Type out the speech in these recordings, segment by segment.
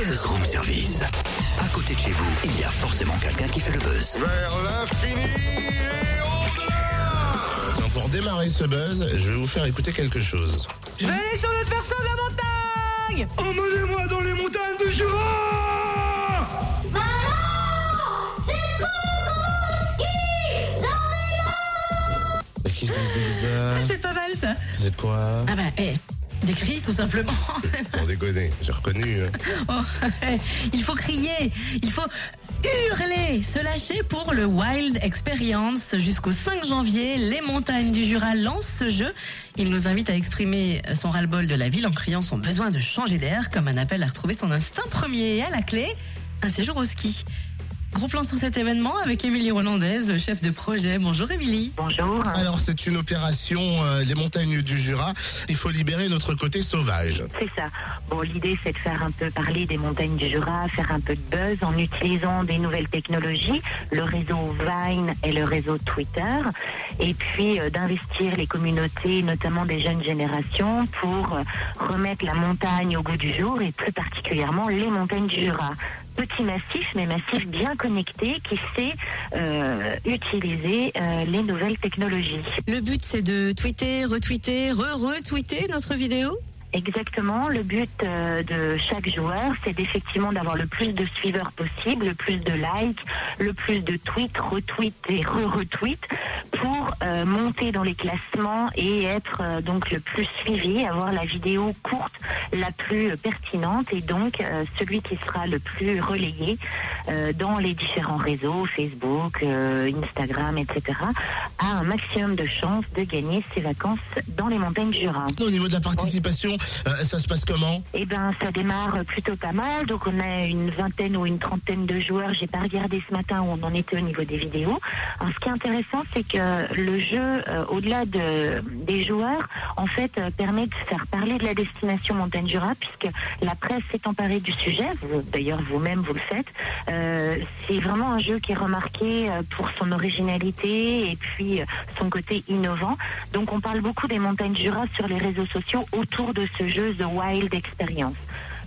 Buzz Room Service. À côté de chez vous, il y a forcément quelqu'un qui fait le buzz. Vers l'infini et au-delà pour démarrer ce buzz, je vais vous faire écouter quelque chose. Je vais aller sur notre perso de la montagne Emmenez-moi dans les montagnes du Jura que c'est que ça C'est pas mal ça C'est quoi? Ah bah, eh, des cris tout simplement. Sans déconner, j'ai reconnu. Oh, il faut crier, il faut hurler, se lâcher pour le Wild Experience. Jusqu'au 5 janvier, les montagnes du Jura lancent ce jeu. Il nous invite à exprimer son ras-le-bol de la ville en criant son besoin de changer d'air, comme un appel à retrouver son instinct premier. Et à la clé, un séjour au ski. Gros plan sur cet événement avec Émilie Rolandaise, chef de projet. Bonjour Émilie. Bonjour. Alors, c'est une opération, euh, les montagnes du Jura. Il faut libérer notre côté sauvage. C'est ça. Bon, l'idée, c'est de faire un peu parler des montagnes du Jura, faire un peu de buzz en utilisant des nouvelles technologies, le réseau Vine et le réseau Twitter, et puis euh, d'investir les communautés, notamment des jeunes générations, pour euh, remettre la montagne au goût du jour et plus particulièrement les montagnes du Jura. Petit massif, mais massif bien connecté qui sait euh, utiliser euh, les nouvelles technologies. Le but, c'est de tweeter, retweeter, re-retweeter notre vidéo? Exactement. Le but euh, de chaque joueur, c'est d'effectivement d'avoir le plus de suiveurs possible, le plus de likes, le plus de tweets, retweets et re-retweets pour euh, monter dans les classements et être euh, donc le plus suivi, avoir la vidéo courte la plus pertinente et donc euh, celui qui sera le plus relayé dans les différents réseaux, Facebook, Instagram, etc., a un maximum de chances de gagner ses vacances dans les montagnes du Jura. Au niveau de la participation, ça se passe comment? Eh ben, ça démarre plutôt pas mal. Donc, on a une vingtaine ou une trentaine de joueurs. J'ai pas regardé ce matin où on en était au niveau des vidéos. Alors, ce qui est intéressant, c'est que le jeu, euh, au-delà de, des joueurs, en fait, euh, permet de faire parler de la destination Montagne Jura, puisque la presse s'est emparée du sujet. D'ailleurs, vous-même, vous le faites. Euh, c'est vraiment un jeu qui est remarqué euh, pour son originalité et puis euh, son côté innovant. Donc, on parle beaucoup des montagnes Jura sur les réseaux sociaux autour de ce jeu The Wild Experience.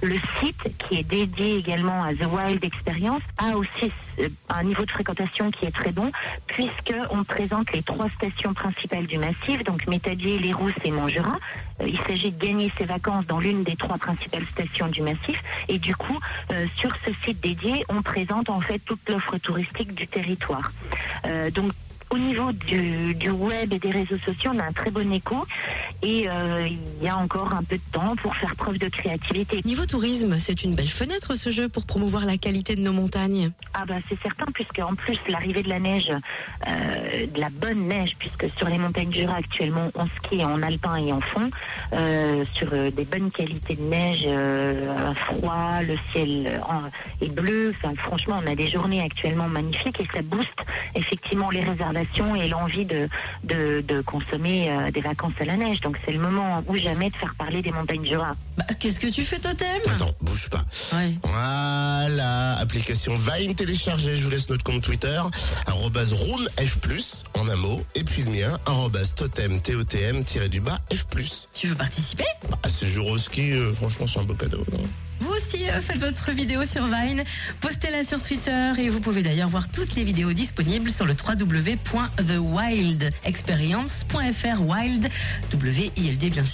Le site, qui est dédié également à The Wild Experience, a aussi euh, un niveau de fréquentation qui est très bon, puisque on présente les trois stations principales du massif, donc Métadier, Les Rousses et Montjura. Euh, il s'agit de gagner ses vacances dans l'une des trois principales stations du massif, et du coup, euh, sur ce site dédié, on présente en fait toute l'offre touristique du territoire. Donc au niveau du, du web et des réseaux sociaux, on a un très bon écho et euh, il y a encore un peu de temps pour faire preuve de créativité. Niveau tourisme, c'est une belle fenêtre ce jeu pour promouvoir la qualité de nos montagnes. Ah bah c'est certain puisque en plus l'arrivée de la neige, euh, de la bonne neige, puisque sur les montagnes du Jura actuellement on skie en alpin et en fond, euh, sur des bonnes qualités de neige, un froid, le ciel est bleu. Enfin, franchement, on a des journées actuellement magnifiques et ça booste effectivement les réservations et l'envie de, de, de consommer euh, des vacances à la neige. Donc c'est le moment ou jamais de faire parler des montagnes Jura. Bah, qu'est-ce que tu fais, Totem Attends, bouge pas. Ouais. Voilà, application Vine téléchargée. Je vous laisse notre compte Twitter, arrobase rounef+, en un mot, et puis le mien, arrobase totem, T-O-T-M, tiré du bas, F+. Tu veux participer? À ce jour au ski, euh, franchement, c'est un beau cadeau, non? Vous aussi, euh, faites votre vidéo sur Vine, postez-la sur Twitter et vous pouvez d'ailleurs voir toutes les vidéos disponibles sur le www.thewildexperience.fr. Wild, W-I-L-D bien sûr.